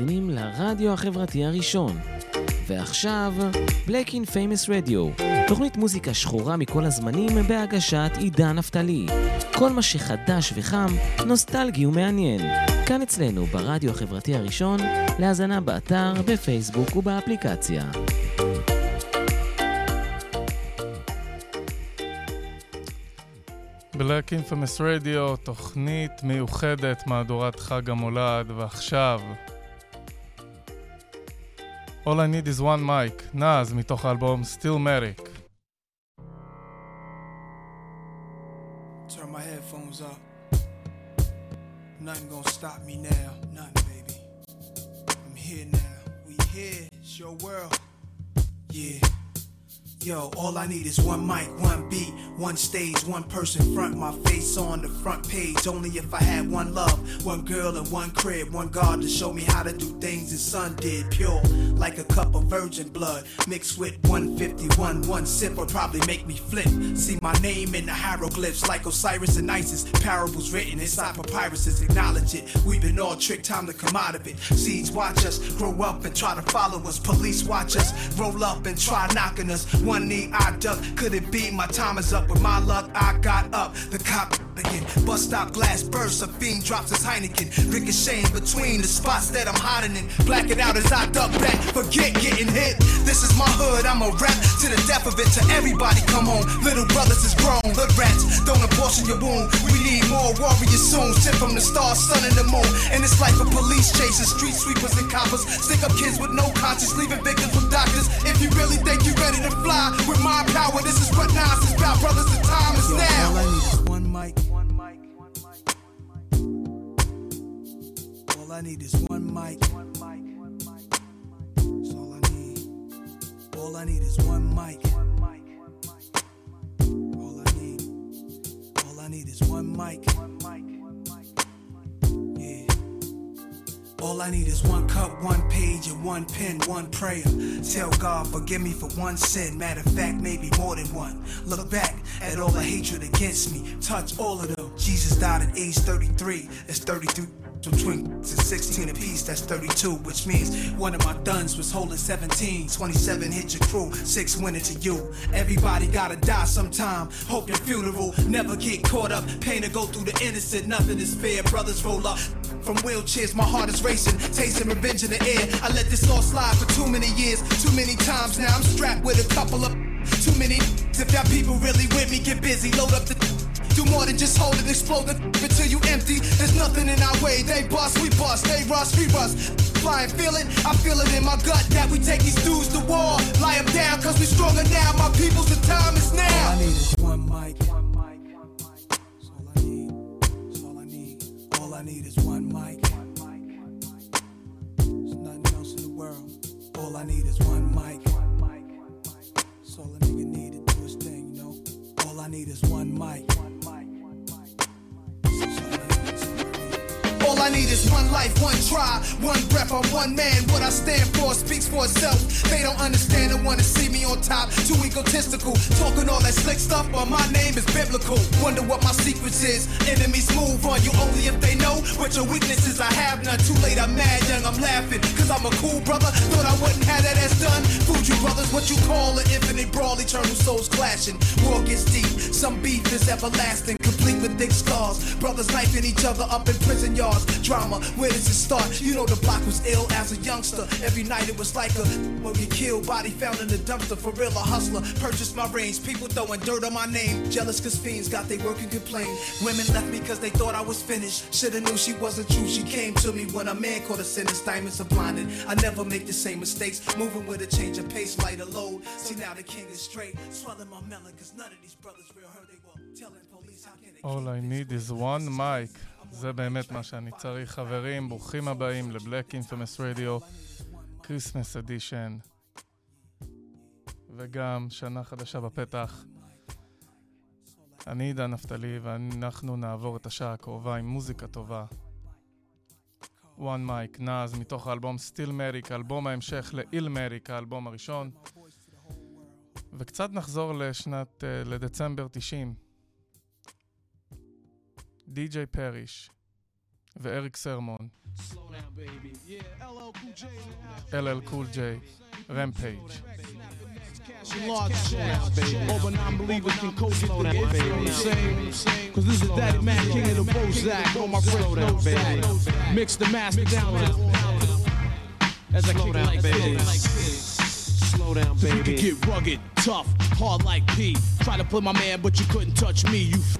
מאזינים לרדיו החברתי הראשון. ועכשיו, Black in Famous Radio, תוכנית מוזיקה שחורה מכל הזמנים בהגשת עידן נפתלי. כל מה שחדש וחם, נוסטלגי ומעניין. כאן אצלנו, ברדיו החברתי הראשון, להאזנה באתר, בפייסבוק ובאפליקציה. בלק אינפמס רדיו, תוכנית מיוחדת, מהדורת חג המולד, ועכשיו... All I Need is One Mic, נאז מתוך האלבום Stillmatic. Turn my headphones up. Nothing gonna stop me now. Nothing, baby. I'm here now. We here. It's your world. Yeah. Yo, all I need is one mic, one beat, one stage, one person front, my face on the front page. Only if I had one love, one girl and one crib, one God to show me how to do things his son did. Pure, like a cup of virgin blood, mixed with 151. One sip would probably make me flip. See my name in the hieroglyphs, like Osiris and Isis. Parables written inside papyruses, acknowledge it. We've been all tricked, time to come out of it. Seeds watch us grow up and try to follow us. Police watch us roll up and try knocking us. One knee I duck, could it be my time is up? With my luck, I got up. The cop again, bust stop glass bursts. A fiend drops his Heineken, ricocheting between the spots that I'm hiding in. Black it out as I duck back, forget getting hit. This is my hood, I'm a rap to the death of it. To everybody, come home. Little brothers is grown, hood rats, don't abortion your wound. We need more warriors soon. Sent from the stars, sun, and the moon. And it's like a police chasing street sweepers and coppers. Stick up kids with no conscience, leaving victims with doctors. If you really think you're ready to fly with my power, this is what Nas is about, brothers. The time is now. I need is one mic. One mic. That's all I need. All I need is one mic. One mic. All I need. All I need is one mic. One mic. All I need is one cup, one page, and one pen, one prayer. Tell God, forgive me for one sin. Matter of fact, maybe more than one. Look back at all the hatred against me. Touch all of them. Jesus died at age 33. That's 33 between and 16 apiece, that's 32, which means one of my duns was holding 17. 27 hit your crew, 6 went into you. Everybody gotta die sometime. Hope your funeral never get caught up. Pain to go through the innocent, nothing is fair. Brothers roll up. From wheelchairs, my heart is racing, tasting revenge in the air. I let this all slide for too many years, too many times. Now I'm strapped with a couple of too many. If y'all people really with me, get busy, load up the. Do more than just hold it, explode it until you empty. There's nothing in our way. They bust, we bust. They rush, we rush. Flying, feel it. I feel it in my gut that we take these dudes to war. Lie them down, cause we stronger now. My people's the time is now. All I need is one mic. All I need. All I need. All I need is one mic. There's nothing else in the world. All I need is one mic. That's all a nigga need to do his thing, you know. All I need is one mic. All I need is one life, one try, one breath, I'm one man. What I stand for speaks for itself. They don't understand and wanna see me on top. Too egotistical, talking all that slick stuff, but my name is biblical. Wonder what my secrets is. Enemies move on you only if they know what your weaknesses. I have none. Too late, I'm mad, young, I'm laughing. Cause I'm a cool brother. Thought I wouldn't have that as done. Food you brothers, what you call an infinite brawl, eternal souls clashing. War gets deep, some beef is everlasting, complete with thick scars. Brothers knifing each other up in prison yards. Drama, where does it start? You know the block was ill as a youngster. Every night it was like a well, get killed, body found in the dumpster. For real, a hustler. Purchased my range, people throwing dirt on my name. Jealous cause fiends got they work and complain. Women left me cause they thought I was finished. Shoulda knew she wasn't true. She came to me when a man caught a sentence. Diamonds are blinded. I never make the same mistakes. Moving with a change of pace, lighter load. See now the king is straight. Swelling my melon cause none of these brothers real hurt. They were telling police how can they All I need is one mic. זה באמת מה שאני צריך. חברים, ברוכים הבאים לבלק אינפמס רדיו, כריסמס אדישן, וגם שנה חדשה בפתח. אני עידן נפתלי, ואנחנו נעבור את השעה הקרובה עם מוזיקה טובה. One Mic, נאז, מתוך האלבום Still Merrick, אלבום ההמשך ל-Ill Merrick, האלבום הראשון. וקצת נחזור לשנת, uh, לדצמבר 90. די.ג'יי פריש, ואריק סרמון. Slow down, baby. Yeah, LL Cool J in the house. LL קול ג'יי, רמפייג'. Cash and large checks, baby. All but non-believers can coach it to get, you know what I'm saying? Cause this is Daddy Man, king of the Bozak. On my fresh nose sack. Mix the master down to as I kick it like this. Slow down, So you can get rugged, tough, hard like P. Try to play my man, but you couldn't touch me. You f-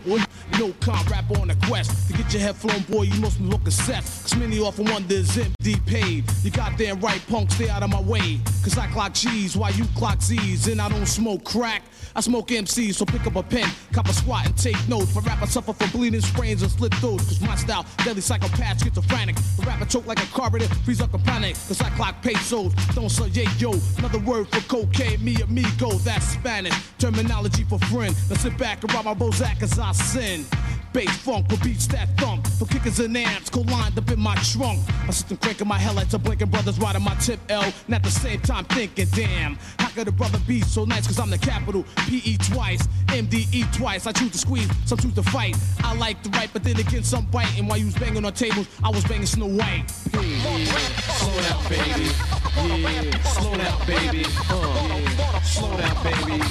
no comp rapper on a quest. To get your head flown, boy, you must be looking set. Cause many often wonder is empty paid. You goddamn right, punk, stay out of my way. Cause I clock G's while you clock Z's. And I don't smoke crack. I smoke MCs, so pick up a pen, cop a squat and take notes. For rapper suffer from bleeding sprains and slit throats. Cause my style, deadly psychopath, schizophrenic. The rapper choke like a carburetor, freeze up a panic. Cause I clock pesos, don't say yeah, yo. Another word for cocaine, me amigo, that's Spanish. Terminology for friend. Now sit back and rob my Bozak as I sin. Bass funk with beats that thump. For kickers and amps, go lined up in my trunk. My system cranking my headlights, are blinking brothers riding my tip L. And at the same time thinking, damn, how could a brother be so nice? Cause I'm the capital, PE twice, MDE twice. I choose to squeeze, some choose to fight. I like to write, but then again, some bite. And While you was banging on tables, I was banging Snow White. Slow down, baby. Yeah, slow down, baby. Uh, slow down, baby.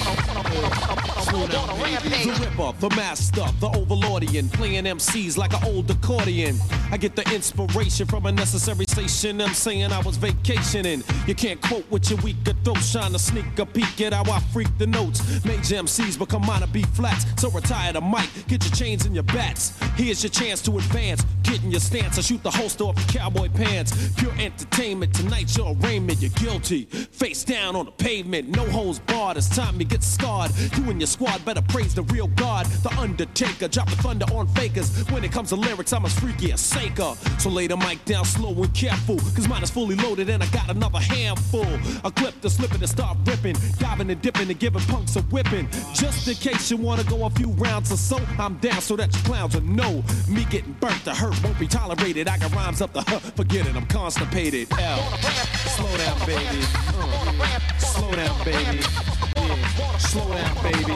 Slow down, baby. The ripper, the master, the overlordian, playing MCs like an old accordion. I get the inspiration from a necessary station. I'm saying I was vacationing. You can't quote with your weaker throat, trying to sneak a peek at how I freak the notes. Major MCs become minor B flats, so retire the mic, get your chains and your bats. Here's your chance to advance, get in your stance, or shoot the holster off your cowboy pants. Pure entertainment, tonight's your arraignment, you're guilty. Face down on the pavement, no holes barred, it's time you get scarred. You and your squad better praise the real God, the Undertaker, drop the thunder on fakers. When it comes to lyrics, I'm as freaky as Saker. So lay the mic down slow and careful, cause mine is fully loaded and I got another handful. A clip to slip it and start ripping, diving and dipping and giving punks a whipping. Just in case you wanna go a few rounds or so, I'm down so that you clowns will know. Me getting burnt, to hurt won't be tolerated. I got rhymes up the huh, forget it, I'm constipated. L. Slow down, baby. Uh, slow down, baby. Slow down, baby.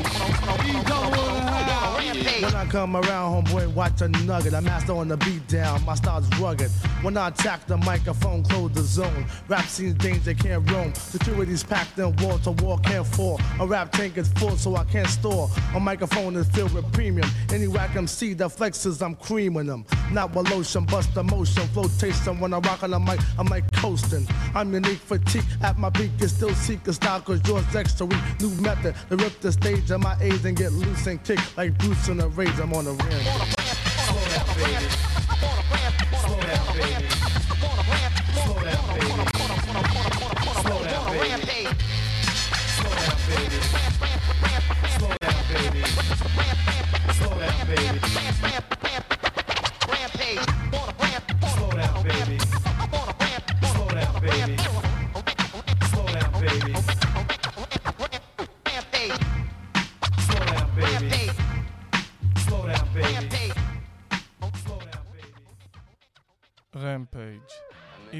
When I come around, homeboy, watch a nugget. I'm master on the beat down, my style's rugged. When I attack the microphone, close the zone. Rap scene's danger, can't roam. Security's packed in wall to wall, can't fall. A rap tank is full, so I can't store. A microphone is filled with premium. Any whack MC that flexes, I'm creaming them. Not with lotion, bust the motion, flotation. When I rock on the mic, I'm like coasting. I'm unique fatigue at my peak, and still seek a style, cause yours extra weak new method to rip the stage of my age and get loose and kick like Bruce in a rage. I'm on the rim. On on on the rim.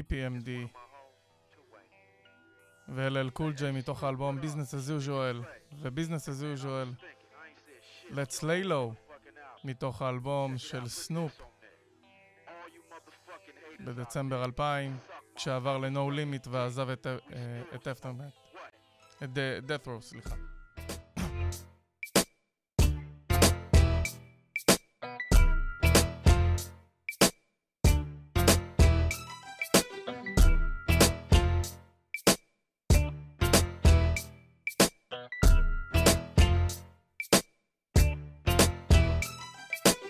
EPMD ו-LL קול ג'יי מתוך האלבום Business as usual ו-Business as usual Let's lay low מתוך האלבום של סנופ בדצמבר 2000 כשעבר ל-No Limit ועזב את, אה, את Death סליחה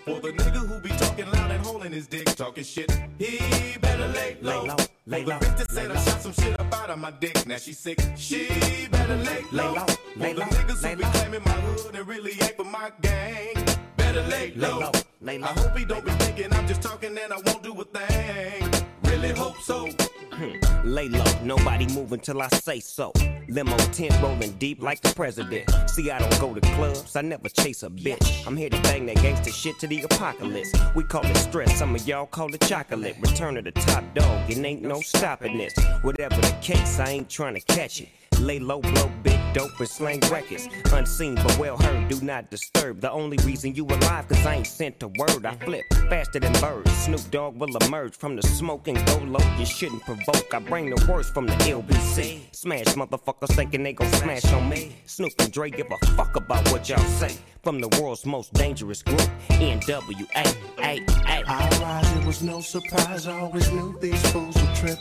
For the nigga who be talking loud and holding his dick, talking shit, he better lay low. Lay low, lay For the bitch that said I shot some shit up out of my dick, now she sick, she better lay low. low, For lay the niggas lay who be low. claiming my hood and really ain't for my gang, better lay low. low, lay low, I hope he don't be thinking I'm just talking and I won't do a thing. Really hope so. Hmm, lay low, nobody move until I say so. Limo tent rolling deep like the president. See, I don't go to clubs, I never chase a bitch. I'm here to bang that gangster shit to the apocalypse. We call it stress, some of y'all call it chocolate. Return of the top dog, it ain't no stopping this. Whatever the case, I ain't trying to catch it. Lay low, blow big dope and slang records. Unseen but well heard, do not disturb. The only reason you alive, cause I ain't sent a word. I flip faster than birds. Snoop Dogg will emerge from the smoke and go low. You shouldn't provoke. I bring the worst from the LBC. Smash motherfuckers thinking they gon' smash on me. Snoop and Dre give a fuck about what y'all say. From the world's most dangerous group, NWA. I rise, it was no surprise. I always knew these fools would trip.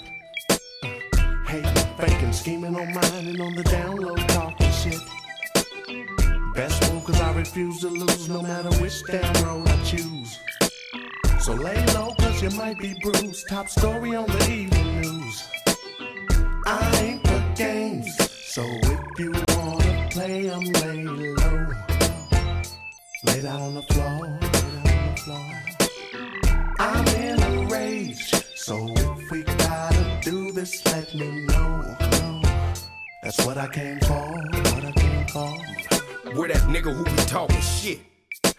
Hating, faking, scheming on mine and on the download talking shit. Best move, cause I refuse to lose no matter which damn road I choose. So lay low, cause you might be bruised. Top story on the evening news. I ain't for games. So if you wanna play, I'm lay low. Lay down on the floor, lay down on the floor. I'm in a rage. So this, let me know. That's what I came for, what I came for. Where that nigga who be talking shit?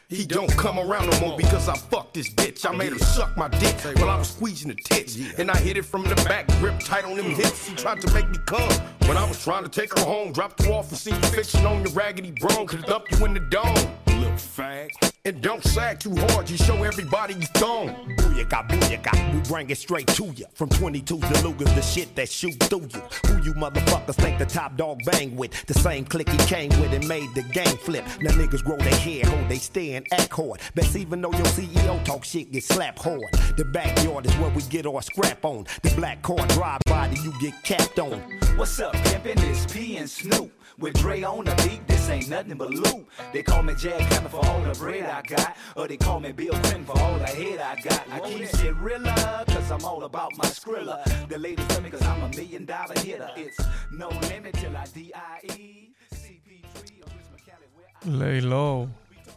He don't come around no more because I fucked this bitch. I made her suck my dick while I was squeezing the tits. And I hit it from the back, grip tight on them hips. He tried to make me come. When I was trying to take her home, dropped her off and see you fishing on your raggedy brown. Could dump you in the dome. Little fag. And don't sag too hard, you show everybody you thong. Booyaka, booyaka, we bring it straight to you. From 22 to Lugas, the shit that shoot through you. Who you motherfuckers think the top dog bang with? The same clique he came with and made the game flip. Now niggas grow their hair, hold they stand, act hard. Best even though your CEO talk shit, get slapped hard. The backyard is where we get our scrap on. The black car drive body, you get capped on. What's up, pimpin'? It's P and Snoop. With Dre on the beat, this ain't nothing but loot. They call me Jack Hammer for all the bread I got. Or they call me Bill Clinton for all the head I got. I keep shit realer, cause I'm all about my skrilla. The ladies love me cause I'm a million dollar hitter. It's no limit till I D.I.E. CP3 or Chris McCallie, where I... ליילו,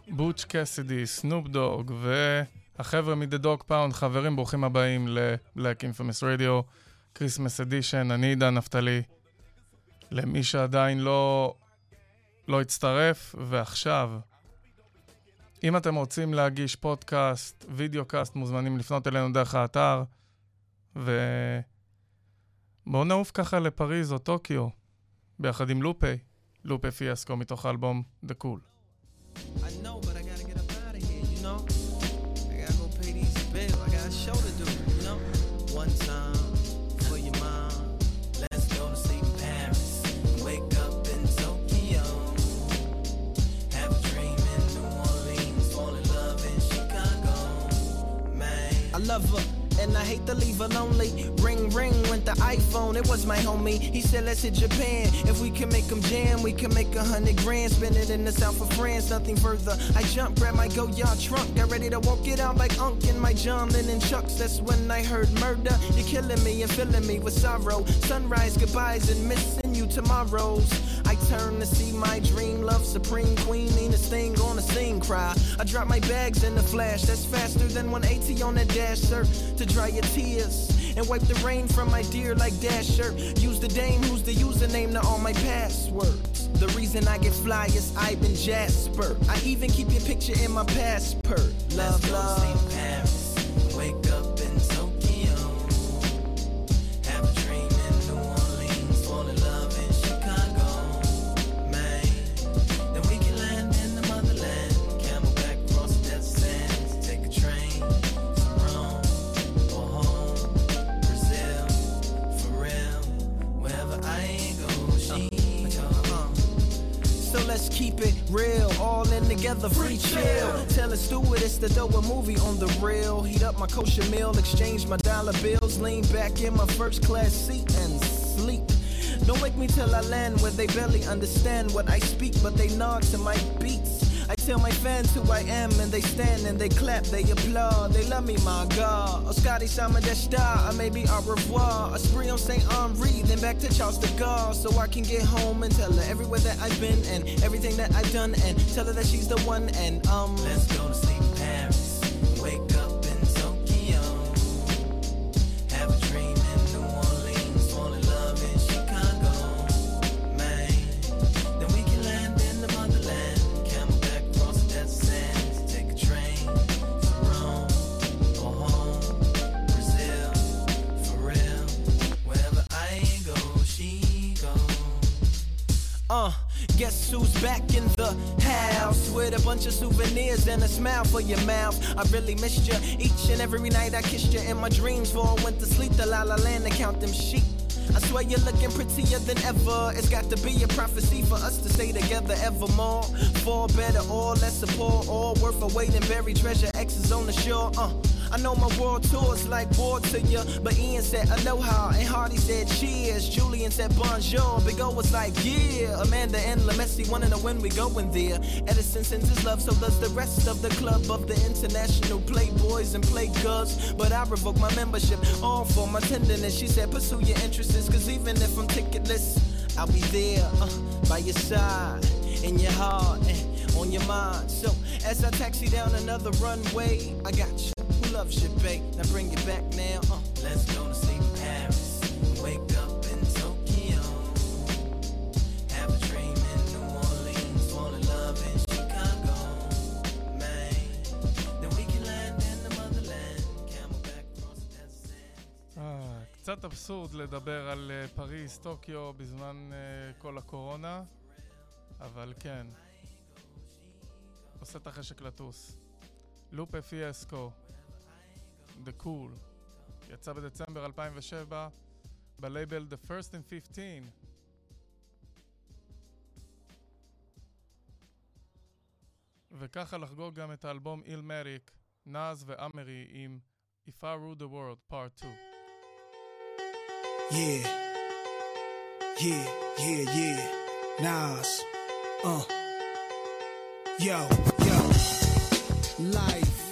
בוטש קסידי, סנופ דוג והחבר'ה מ-The Dog Pound, חברים, ברוכים הבאים ל-Black Infamous Radio, כריסמס אדישן, אני עידן נפתלי. למי שעדיין לא, לא הצטרף, ועכשיו, אם אתם רוצים להגיש פודקאסט, וידאו קאסט, מוזמנים לפנות אלינו דרך האתר, ובואו נעוף ככה לפריז או טוקיו, ביחד עם לופי, לופי פיאסקו מתוך האלבום The Cool. I know, Man. I love her. And I hate to leave her lonely. Ring, ring went the iPhone. It was my homie. He said, let's hit Japan. If we can make them jam, we can make a hundred grand. Spend it in the south of France, nothing further. I jumped, grabbed my Goyard trunk. Got ready to walk it out like Unk in my John Lennon chucks. That's when I heard murder. You're killing me and filling me with sorrow. Sunrise, goodbyes, and missing tomorrows. I turn to see my dream love supreme queen. Nina's thing on the scene cry. I drop my bags in the flash. That's faster than 180 on the dash, sir. To dry your tears and wipe the rain from my dear like Dasher. Use the dame who's the username to all my passwords. The reason I get fly is I've been Jasper. I even keep your picture in my passport. Love, love. Paris. Wake up together, free chill. Tell a stewardess to throw a movie on the rail. Heat up my kosher meal, exchange my dollar bills, lean back in my first class seat and sleep. Don't wake me till I land where they barely understand what I speak, but they nod to my. I tell my fans who I am, and they stand and they clap, they applaud, they love me, my God. Scotty Sama de Star, or maybe au revoir. A spree on St. Henri, then back to Charles de Gaulle, so I can get home and tell her everywhere that I've been and everything that I've done, and tell her that she's the one. And um, let's go to sleep smile for your mouth. I really missed you each and every night I kissed you in my dreams before I went to sleep. The la la land to count them sheep. I swear you're looking prettier than ever. It's got to be a prophecy for us to stay together evermore. For better or less support, all worth a wait and buried treasure. X is on the shore. Uh. I know my world tour's like war to you, but Ian said aloha and Hardy said cheers. Julian said bonjour. Big O was like yeah. Amanda and Lamessi wanna know when we going there. Edison sends his love, so does the rest of the club of the international playboys and playgirls. But I revoke my membership, all for my tenderness. She said pursue your interests, cause even if I'm ticketless, I'll be there uh, by your side, in your heart, on your mind. So as I taxi down another runway, I got you. Loves you, babe? Now bring it back now. Uh, let's go to sleep Paris. Wake up in Tokyo. Have a dream in New Orleans. Fall in love in Chicago. Man, then we can land in the motherland. Camelback across the desert sands. אה, קצת אבסורד לדבר על אה, פריז, טוקיו, בזמן אה, כל הקורונה, אבל כן, עושה את החשק לטוס. לופה פיאסקו, The Cool, יצא בדצמבר 2007 בלייבל The First and 15. וככה לחגוג גם את האלבום אילמריק, נאז ואמרי עם If I Rule the World Part 2. Yeah. Yeah, yeah, yeah. Nas. Uh. Yo, yo. Life.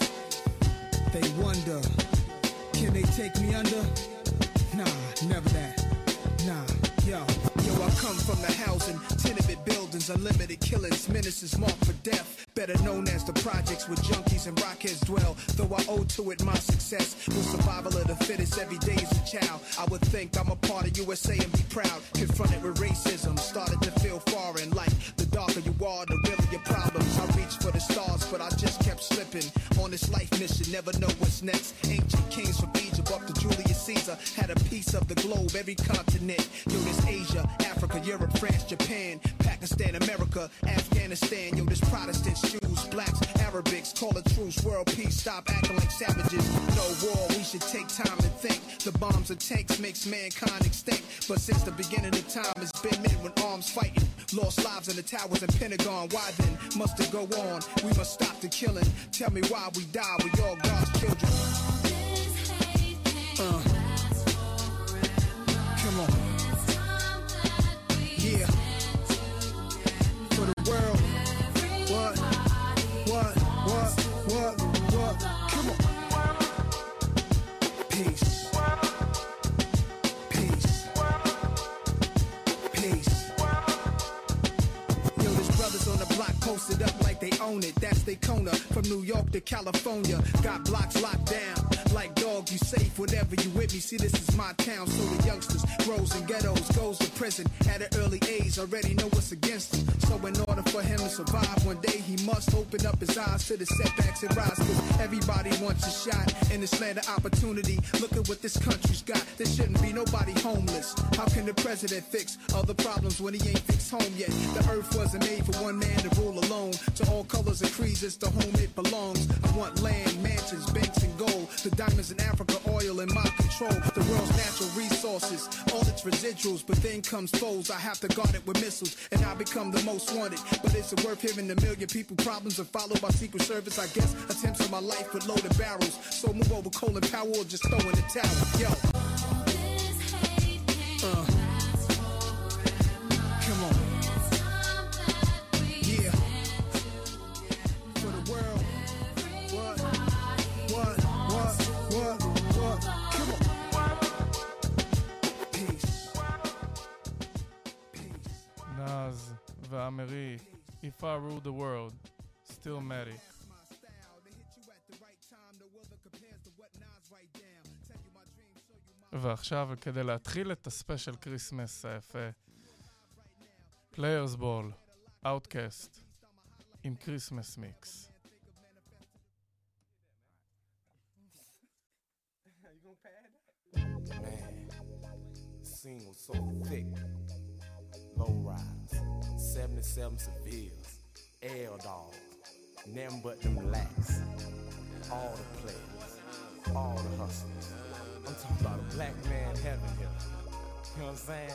They wonder. Can they take me under? Nah, never that. Nah, yo. Yo, I come from the housing, tenement buildings, unlimited killings, menaces marked for death. Better known as the projects where junkies and rockheads dwell. Though I owe to it my success, with survival of the fittest every day as a child. I would think I'm a part of USA and be proud. Confronted with racism, started to feel foreign. Like the darker you are, the realer your problems. I reached for the stars, but I just kept slipping. On this life mission, never know what's next. Ancient kings from Egypt up to Julius Caesar had a piece of the globe, every continent. Yo, this Asia, Africa, Europe, France, Japan, Pakistan, America, Afghanistan. Yo, this Protestants, Jews, blacks, Arabics, call a truce, world peace, stop acting like savages. No war, we should take time to think. The bombs and tanks makes mankind extinct. But since the beginning of time, it's been men with arms fighting. Lost lives in the towers and Pentagon. Why then must it go on? We must stop the killing. Tell me why we die. We all God's children. They own it. That's they Kona from New York to California. Got blocks locked down. Like dog, you safe whenever you with me. See, this is my town, so the youngsters grows in ghettos, goes to prison at an early age. Already know what's against him. So in order for him to survive, one day he must open up his eyes to the setbacks and rise. Cause everybody wants a shot in this land of opportunity. Look at what this country's got. There shouldn't be nobody homeless. How can the president fix all the problems when he ain't fixed home yet? The earth wasn't made for one man to rule alone. To all colors and creeds, it's the home it belongs. I want land, mansions, banks, and gold. The diamonds in Africa, oil in my control. The world's natural resources, all its residuals. But then comes foes, I have to guard it with missiles. And I become the most wanted. But is it worth hearing a million people problems are followed by Secret Service? I guess attempts on my life with loaded barrels. So move over Colin Powell or just throw in the towel. Yo. Star ruled the world. Stillmatic. ועכשיו כדי להתחיל את הספיישל כריסמס היפה, פליירס בול, אאוטקאסט, עם כריסמס מיקס. Single so thick, low rise, 77 Seville. L Dog, them but them lacks. All the players, all the hustlers. I'm talking about a black man heaven here. You know what I'm saying?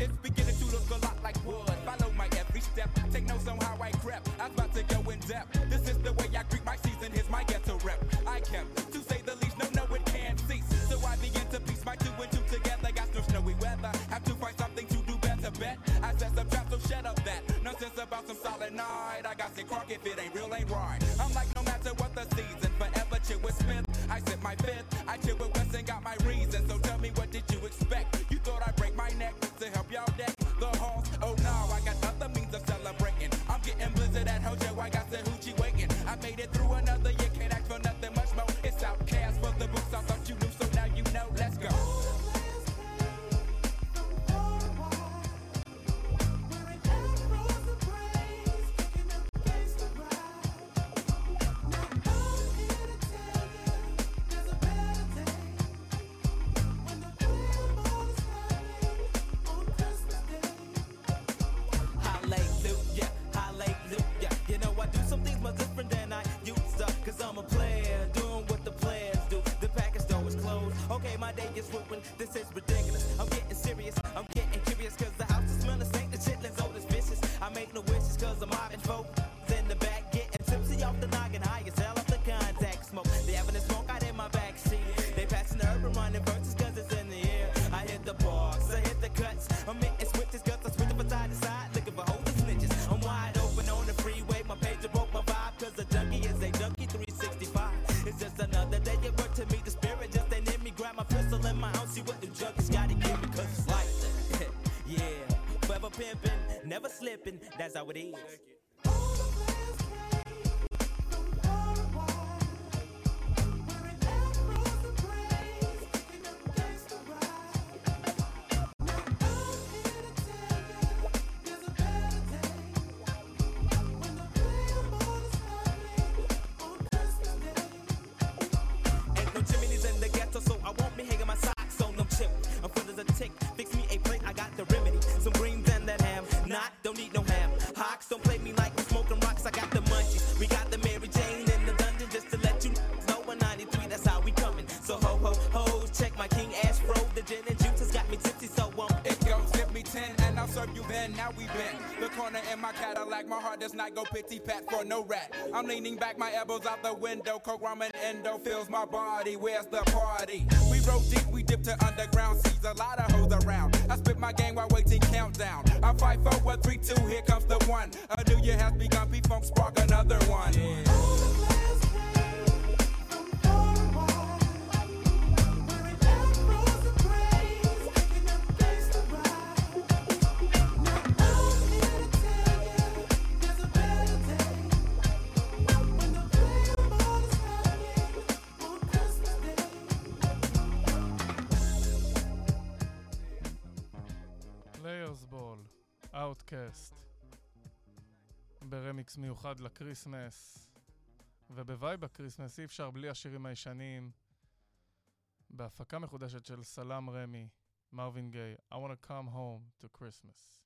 It's beginning to look a lot like wood. Follow my every step. Take notes on how I crept. I'm about to go in depth. This is the way I greet my season. Here's my ghetto rep. I kept, to say the least. If it ain't real, ain't right. slipping. That's how it is. pat for no rat. I'm leaning back, my elbows out the window. Coke, ramen, endo fills my body. Where's the party? We rode deep, we dipped to underground. Sees a lot of hoes around. I spit my game while waiting countdown. I fight for what three, two. Here comes the one. A new year has begun. Be funk spark another one. Yeah. פודקאסט. ברמיקס מיוחד לקריסמס, ובווייב הקריסמס אי אפשר בלי השירים הישנים, בהפקה מחודשת של סלאם רמי, מרווין גיי, I want to come home to Christmas.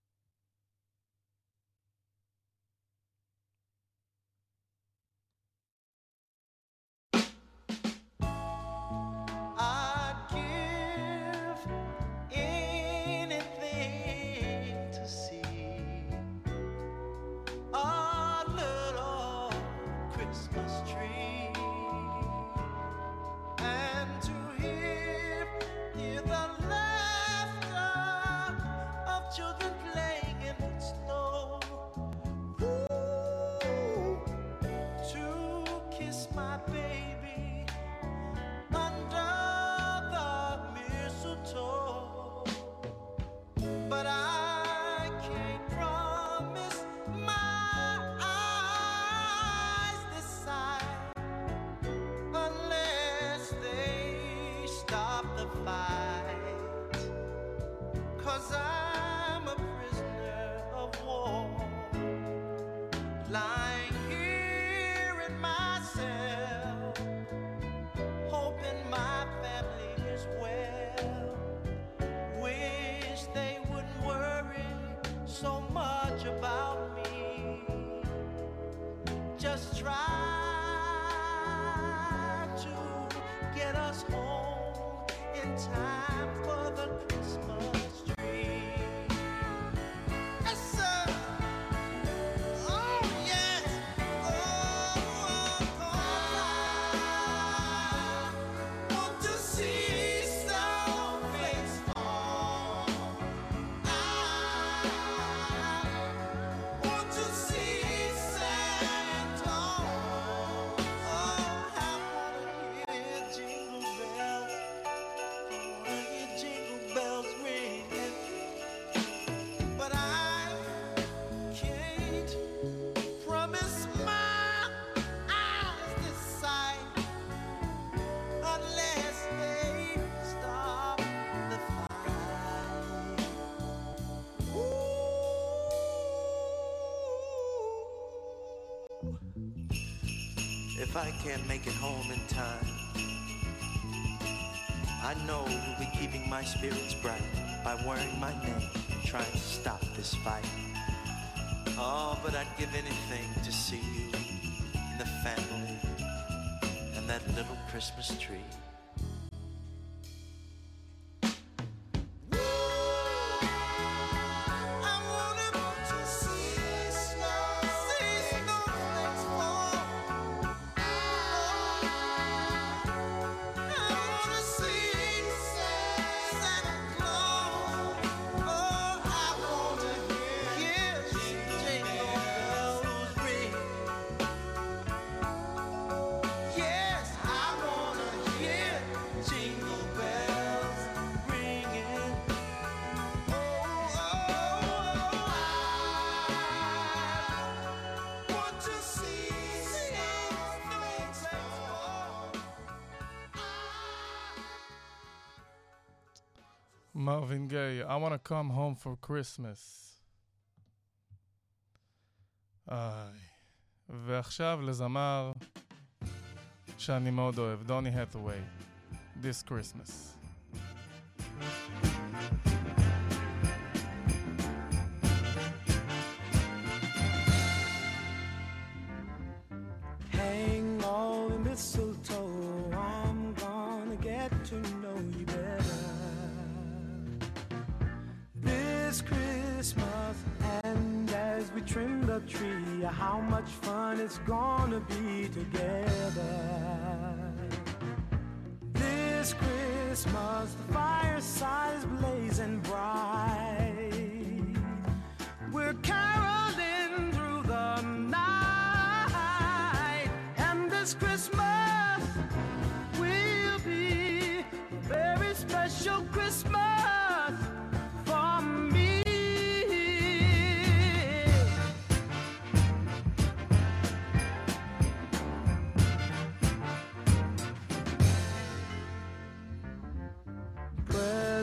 Cause I'm a prisoner of war, lying here in my cell, hoping my family is well. Wish they wouldn't worry so much about me. Just try. to get us home in time I can't make it home in time, I know who'll be keeping my spirits bright by wearing my name and trying to stop this fight. Oh, but I'd give anything to see you and the family and that little Christmas tree. מרווין גיי, I wanna come home for Christmas. איי. ועכשיו לזמר שאני מאוד אוהב, דוני הטווי, This Christmas.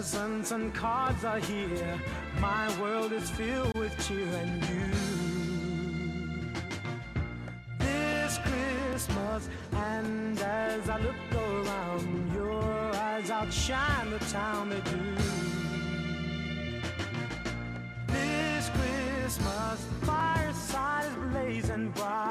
Presents and cards are here. My world is filled with cheer and you. This Christmas, and as I look around, your eyes outshine the town they do. This Christmas, fireside is blazing bright.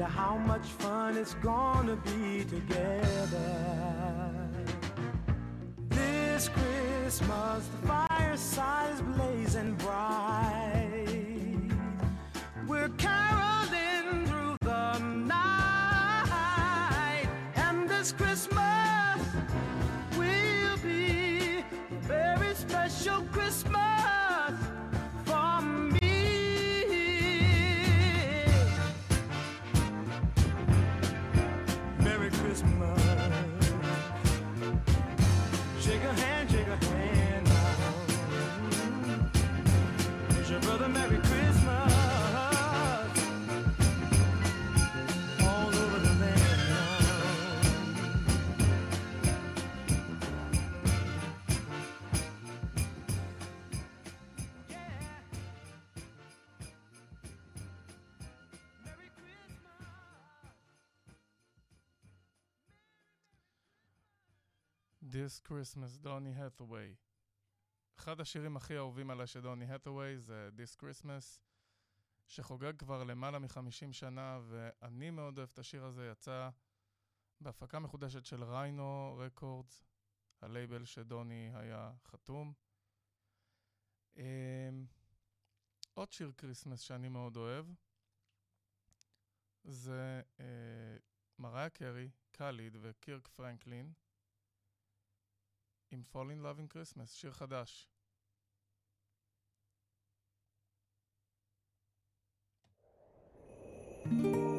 You how much fun it's gonna be together. This Christmas, the fireside is blazing bright. This Christmas, דוני הטווי. אחד השירים הכי אהובים עליי של דוני הטווי זה This Christmas, שחוגג כבר למעלה מ-50 שנה, ואני מאוד אוהב את השיר הזה, יצא בהפקה מחודשת של ריינו רקורדס, הלייבל שדוני היה חתום. אמ, עוד שיר כריסמס שאני מאוד אוהב, זה אה, מריה קרי, קאליד וקירק פרנקלין. עם Fall in Love in Christmas, שיר חדש. The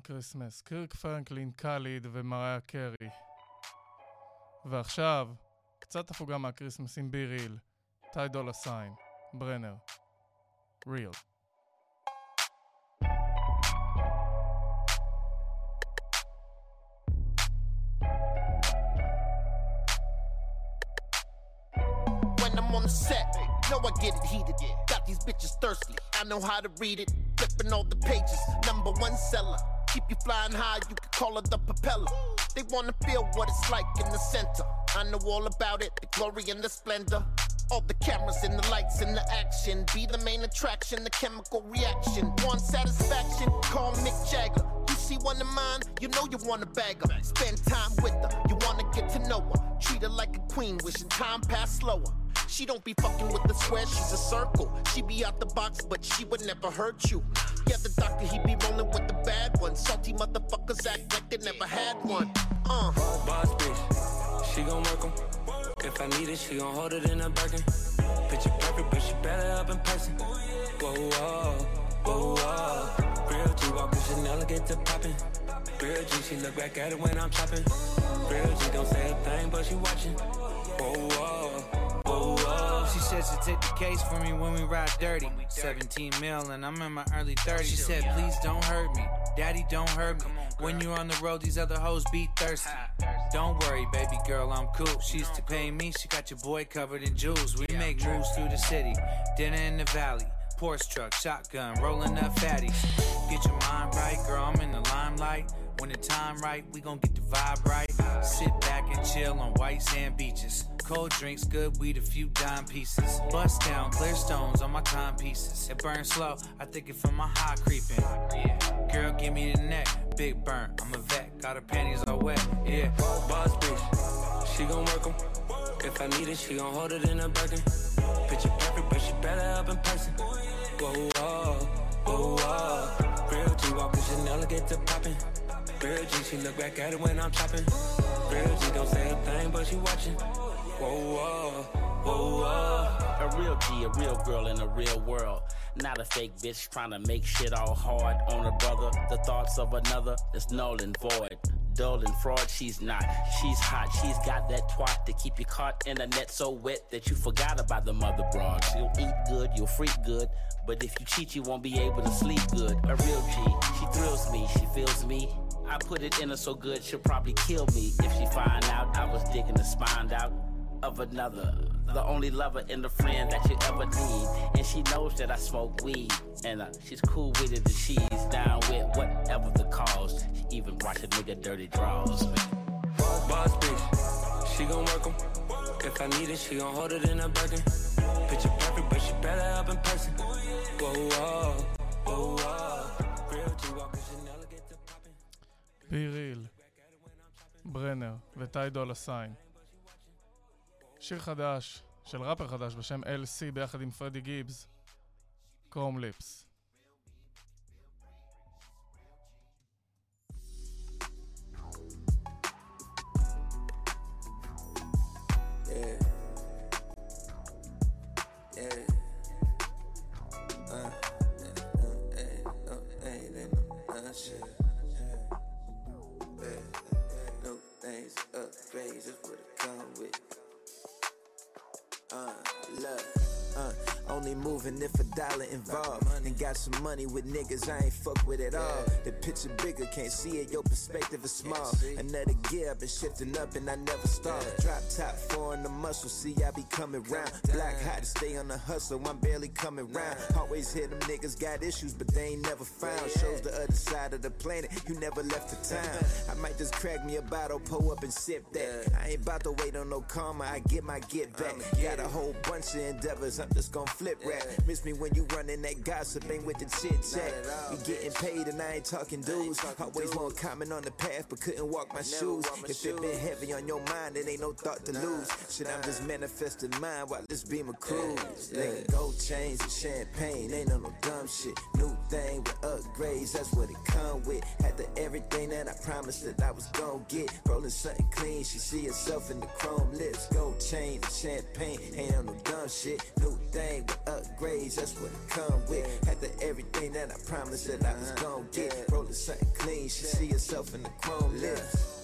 Christmas, קירק פרנקלין, קאליד ומריה קרי. ועכשיו, קצת הפוגה מהקריסמס עם בי ריל, טי דולה סיין, ברנר, ריל. when I'm on the set. Know I get it heated. Got these bitches thirsty. I know how to read it. Flipping all the pages. Number one seller. Keep you flying high. You can call it the propeller. They wanna feel what it's like in the center. I know all about it. The glory and the splendor. All the cameras and the lights and the action. Be the main attraction. The chemical reaction. One satisfaction? Call Mick Jagger. You see one of mine, you know you wanna bag her. Spend time with her, you wanna get to know her. Treat her like a queen, wishing time passed slower. She don't be fucking with the square, she's a circle. She be out the box, but she would never hurt you. Yeah, the doctor, he be rolling with the bad ones. Salty motherfuckers act like they never had one. Uh. Boss bitch, she gon' work 'em. If I need it, she gon' hold it in a Birkin. Picture perfect, but she better up in person. Whoa, whoa, whoa. Real G walking Chanel, get to poppin'. Real G, she look back at it when I'm chopping. Real G don't say a thing, but she whoa, whoa, whoa. She said she take the case for me when we ride dirty. 17 mil and I'm in my early 30s. She said, please don't hurt me. Daddy, don't hurt me. When you on the road, these other hoes be thirsty. Don't worry, baby girl, I'm cool. She used to pay me, she got your boy covered in jewels. We make moves through the city, dinner in the valley. Porsche truck, shotgun, rolling up fatties. Get your mind right, girl, I'm in the limelight. When the time right, we gon' get the vibe right. Sit back and chill on white sand beaches. Cold drinks, good weed, a few dime pieces. Bust down, clear stones on my timepieces. It burns slow, I think it from my high creeping. Girl, give me the neck, big burn. I'm a vet, got her panties all wet. Yeah, Boss bitch, she gon' work 'em. If I need it, she gon' hold it in a Birkin. Picture perfect, but she better up in person. Whoa, whoa, whoa, whoa. Real G walking Chanel, get to poppin'. Real G, she look back at it when I'm chopping. Real G don't say a thing, but she watching. Whoa, whoa, whoa, whoa. A real G, a real girl in a real world. Not a fake bitch trying to make shit all hard on a brother. The thoughts of another is null and void. Dull and fraud, she's not. She's hot, she's got that twat to keep you caught in a net so wet that you forgot about the mother broad. You'll eat good, you'll freak good, but if you cheat, you won't be able to sleep good. A real G, she thrills me, she feels me. I put it in her so good, she'll probably kill me if she find out I was digging the spine out of another. The only lover and the friend that you ever need. And she knows that I smoke weed. And uh, she's cool with it, and she's down with whatever the cause. She even watch a nigga dirty draws. Boss bitch, she gon' work 'em. If I need it, she gon' hold it in a Birkin. Picture perfect, but she better up in person. Whoa, whoa, whoa, whoa. Real G walking Chanel, get to בי ריל, ברנר וטי דולה סיין. שיר חדש של ראפר חדש בשם LC ביחד עם פרדי גיבס, קרום ליפס. Things upgrades is what it come with. Uh, look. Uh, only moving if a dollar involved. And got some money with niggas I ain't fuck with at all. The picture bigger, can't see it, your perspective is small. Another gear, been shifting up and I never stop. Drop top, four in the muscle, see I be coming round. Black hot to stay on the hustle, I'm barely coming round. Always hear them niggas got issues, but they ain't never found. Shows the other side of the planet, you never left the town. I might just crack me a bottle, pull up and sip that. I ain't about to wait on no karma, I get my get back. Got a whole bunch of endeavors, Just gonna flip rap. Miss me when you running that gossip, ain't with the chit chat. We getting paid and I ain't talking dudes. Always want comment on the path, but couldn't walk my shoes. If it been heavy on your mind, it ain't no thought to lose. Shit, I'm just manifesting mine while this beam a cruise. Gold chains and champagne, ain't on no dumb shit. New thing with upgrades, that's what it come with. Had the everything that I promised that I was gon' get. Rolling something clean, she see herself in the chrome lips. Gold chain and champagne, ain't on no dumb shit. New thing with upgrades, that's what it come with. The everything that I promised that I was gon' get. Rolling something clean, she see herself in the chrome lips.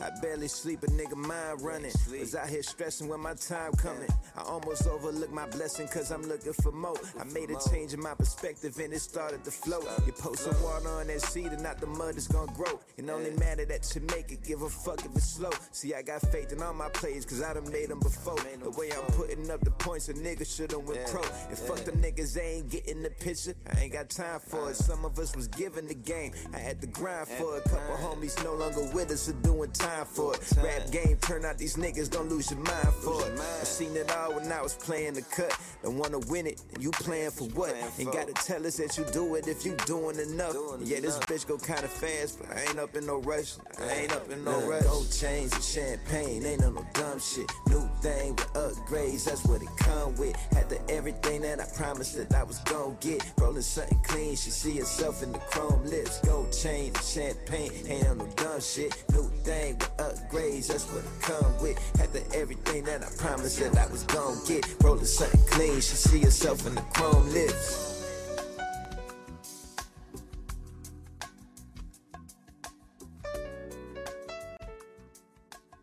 I barely sleep, a nigga mind running. Was out here stressing when my time coming. I almost overlooked my blessing cause I'm looking for more. I made a change in my perspective and it started to flow. You post some water on that seed and not the mud is gonna grow. It only matter that you make it, give a fuck if it's slow. See, I got faith in all my plays cause I done made them before. The way I'm putting up the points, a nigga should've went pro. And fuck them niggas, they ain't getting the picture. I ain't got time for it. Some of us was given the game. I had to grind for it. Couple homies no longer with us, are doing time for it. Rap game, turn out these niggas, don't lose your mind for it. I seen it all when I was playing the cut. Don't wanna win it, and you playing for what? Ain't gotta tell us that you do it if you doing enough. Yeah, this bitch go kinda fast, but I ain't up in no rush. I ain't up in no rush. Gold chains and champagne, ain't on no dumb shit. New thing with upgrades, that's what it come with. Had the everything that I promised that I was gon' get. Rolling something clean, she see herself in the chrome lips. Gold chain and champagne, ain't on no dumb shit. New thing with upgrades, that's what it come with. Had the everything that I promised that I was gon' get. Rolling something clean, she see herself in the chrome lips.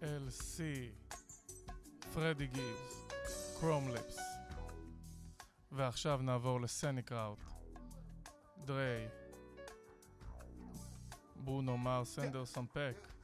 LC, פרדי גיבס, קרום ליפס. ועכשיו נעבור לסני קראוט. דריי, ברונו מרס, אנדרסון פק.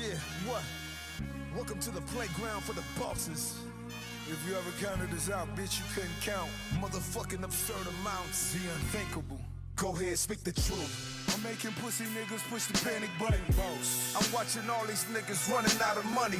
Yeah, what? Welcome to the playground for the bosses. If you ever counted this out, bitch, you couldn't count. Motherfucking absurd amounts. The unthinkable. Go ahead, speak the truth. I'm making pussy niggas push the panic button. Boss. I'm watching all these niggas running out of money.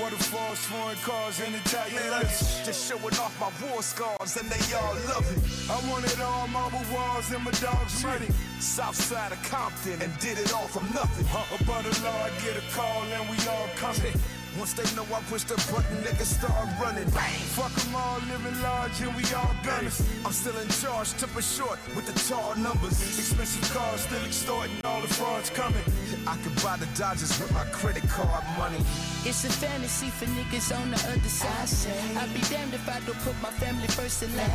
Waterfalls, foreign cars, and Italian letters. Just showing off my war scars, and they all love it. I wanted all marble walls and my dog's money. South side of Compton, and did it all from nothing. About a law, I get a call, and we all coming. Once they know I push the button, niggas start running. Fuck them all, living large, and we all gunners. I'm still in charge, tip it short with the tall numbers. Expensive cars, still extorting, all the frauds coming. I could buy the Dodgers with my credit card money. It's a fantasy for niggas on the other side. I'd be damned if I don't put my family first in line.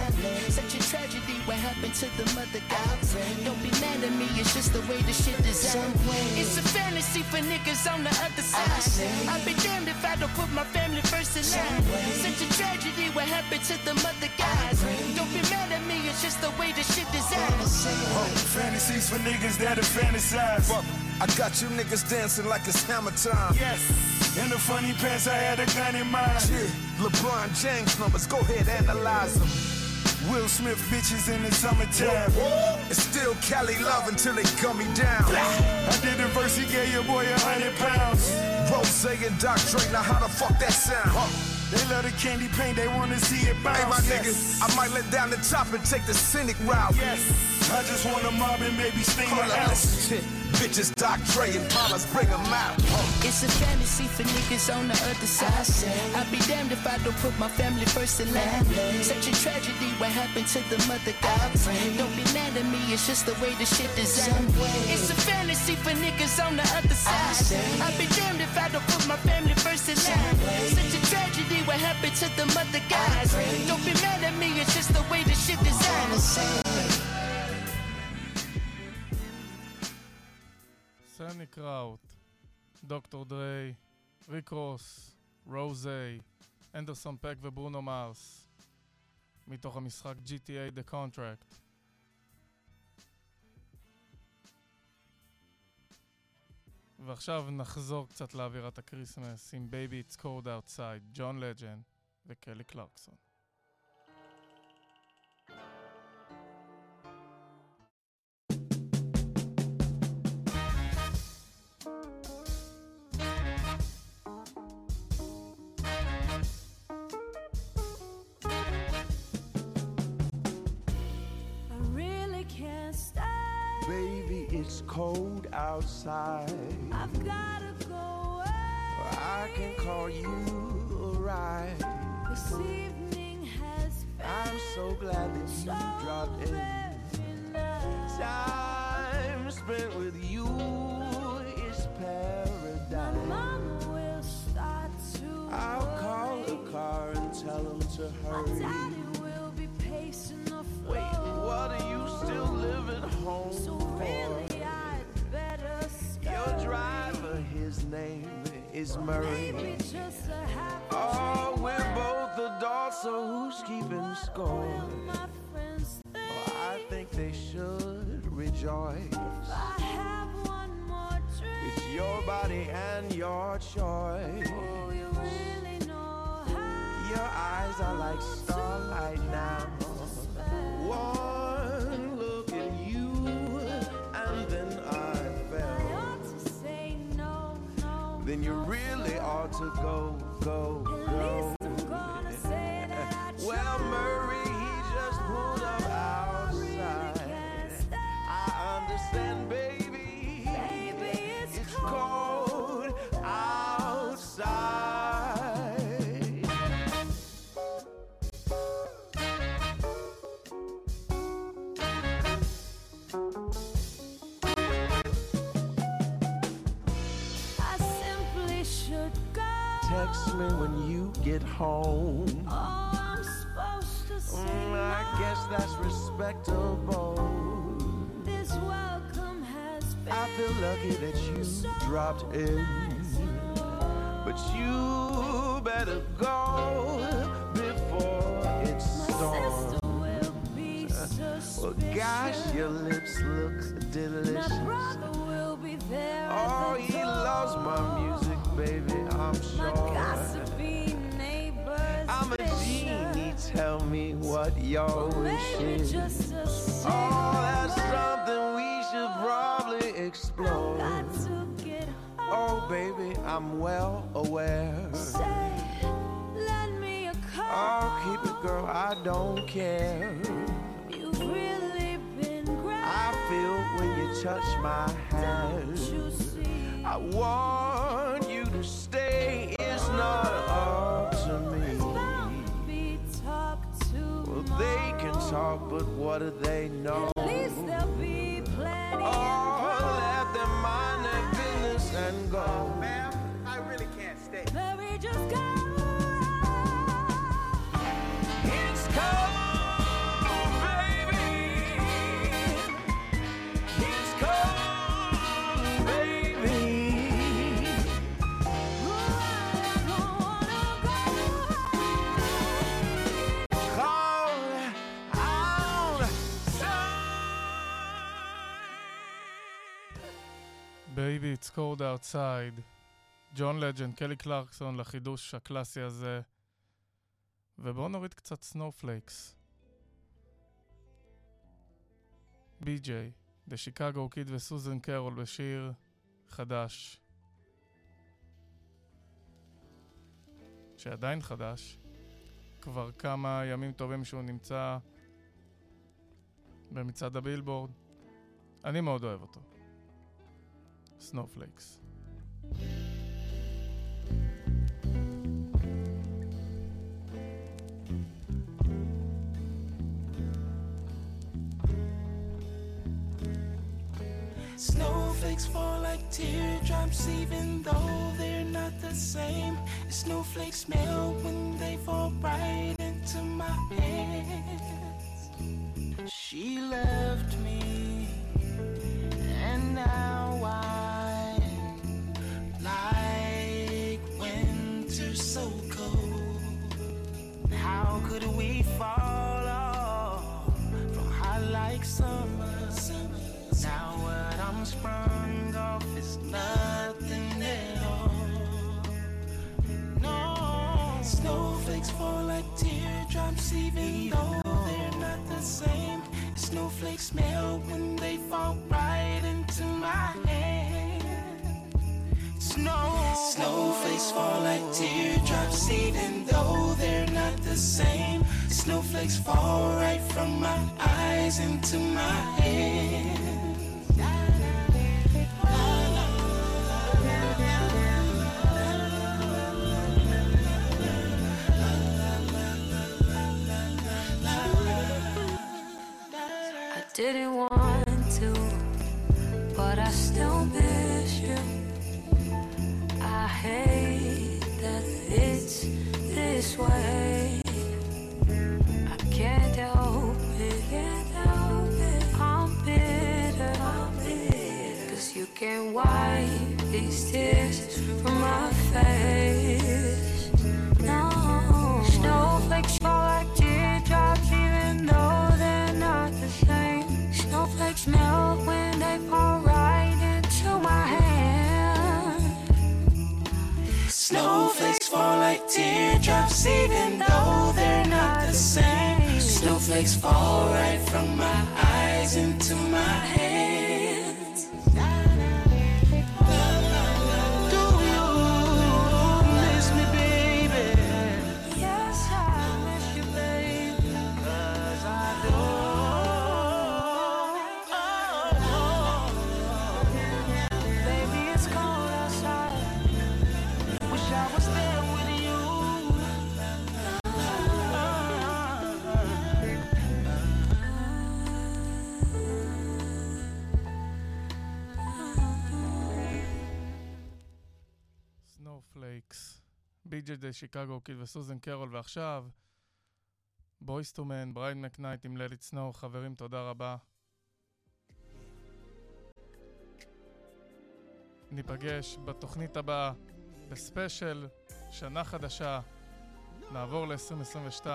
Such a tragedy what happened to the mother God. Don't be mad at me, it's just the way the shit designed. It's a fantasy for niggas on the other side. I'd be damned if I don't put my family first in line. Such a tragedy what happened to the mother guys. Don't be mad at me, it's just the way the shit designed. Oh, fantasies for niggas that have fantasized. Fuck, I got you niggas dancing like it's hammer time. Yes. In the funny pants, I had a gun in mind. Yeah. LeBron James numbers, go ahead, analyze them. Will Smith bitches in the summertime. It's still Cali love until they gun me down. I did the verse, he gave your boy a hundred pounds. Rose and Doc Dre, now how the fuck that sound? They love the candy paint, they wanna see it bounce. Hey, my Yes. nigga, I might let down the top and take the scenic route. Yes. I just wanna mob and maybe sting my house. Bitches, Doc Dre and Paula's bring 'em out. It's a fantasy for niggas on the other side. I'd be damned if I don't put my family first in line. Such a tragedy what happened to the mother gods. Don't be mad at me, it's just the way the shit designed. It's a fantasy for niggas on the other side. I'd be damned if I don't put my family first in line. Such a tragedy what happened to the mother gods. Don't be mad at me, it's just the way the shit designed. סני קראוט, דוקטור דריי, ריק רוס, רוזיי, אנדרסון פק וברונו מרס. מתוך המשחק GTA The Contract. ועכשיו נחזור קצת לאווירת הקריסמס עם Baby It's Cold Outside, ג'ון לג'נד וקלי קלרקסון. Baby, it's cold outside. I've gotta go away. I can call you a ride. This evening has been I'm so glad that you dropped in. nice. Time spent with you is My mama will start to I'll call worry. a car and tell him to My hurry. daddy will be pacing the floor. Wait, what are you still living home So for? really, I'd better Your driver, his name is Murray. Maybe just a half Oh, we're both adults, so who's keeping score? my friends Oh, I think they should rejoice. Your body and your choice. Oh, you really know how Your eyes are like starlight now. One look at you, and then I I fell. ought to say no, no. Then you really ought to go, go, go. Home. Oh, I'm supposed to say Mm, I guess that's respectable. This welcome has been I feel lucky that you dropped in. But you better go before it storms. be Well, gosh, your lips look My delicious. brother will be there. Oh, he loves my music, baby, your wish Maybe is. just Oh, that's something we should probably explore. Got to get Oh, baby, I'm well aware. Say, lend me a call. Oh, keep it, girl, I don't care. You've really been great. I feel when you touch my hand. I want they can talk, but what do they know? At least there'll be plenty. Oh, let them mind their business and go. Cold outside. ג'ון לג'נד, קלי קלרקסון לחידוש הקלאסי הזה. ובואו נוריד קצת סנופלייקס. בי.ג'יי, דה שיקגו קיד וסוזן קרול בשיר חדש. שעדיין חדש. כבר כמה ימים טובים שהוא נמצא במצעד הבילבורד. אני מאוד אוהב אותו. Snowflakes. Snowflakes fall like teardrops, even though they're not the same. Snowflakes melt when they fall right into my hands. She left me, and now. summer. Now what I'm sprung off is nothing at all. No, snowflakes fall like teardrops, even though they're not the same. Snowflakes melt when they fall right into my hand. Snow, snow snowflakes fall like teardrops, even though they're not the same. Snowflakes fall right from my eyes into my head. Can't wipe these tears from my face. No, snowflakes fall like teardrops, even though they're not the same. Snowflakes melt when they fall right into my hand. Snowflakes fall like teardrops, even though they're not the same. Snowflakes fall right from my eyes into my hands. בי.ג'יי די שיקגו קיד וסוזן קרול, ועכשיו בויס טו מן, בריין מקנייט עם לליט סנואו, חברים, תודה רבה. ניפגש בתוכנית הבאה, בספיישל, שנה חדשה, נעבור ל-2022,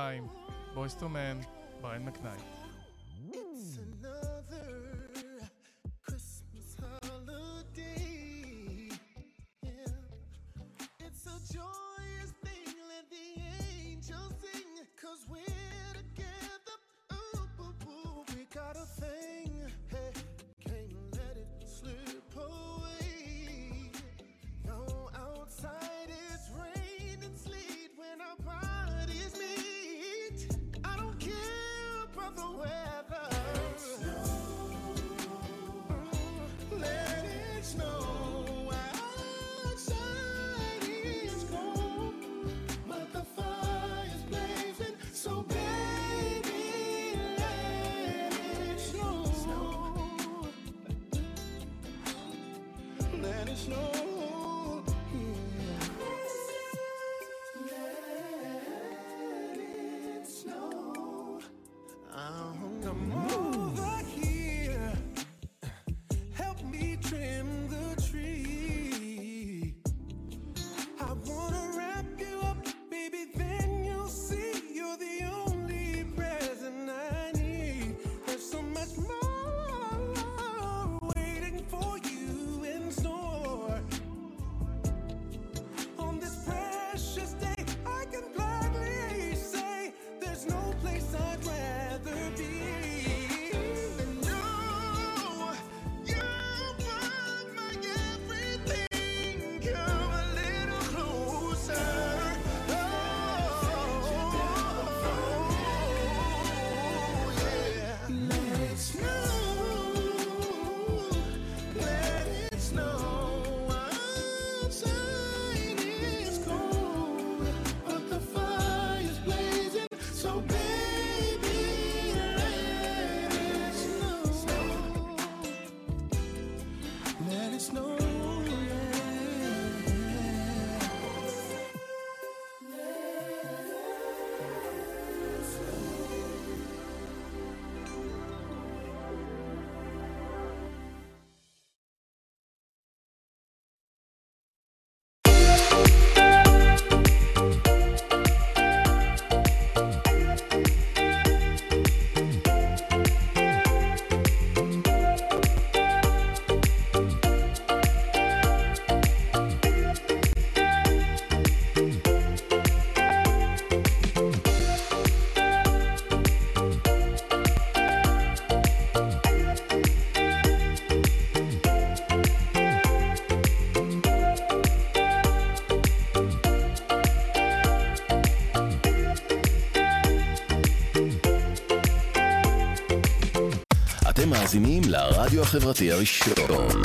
בויס טו מן, בריין מקנייט. No לרדיו החברתי הראשון.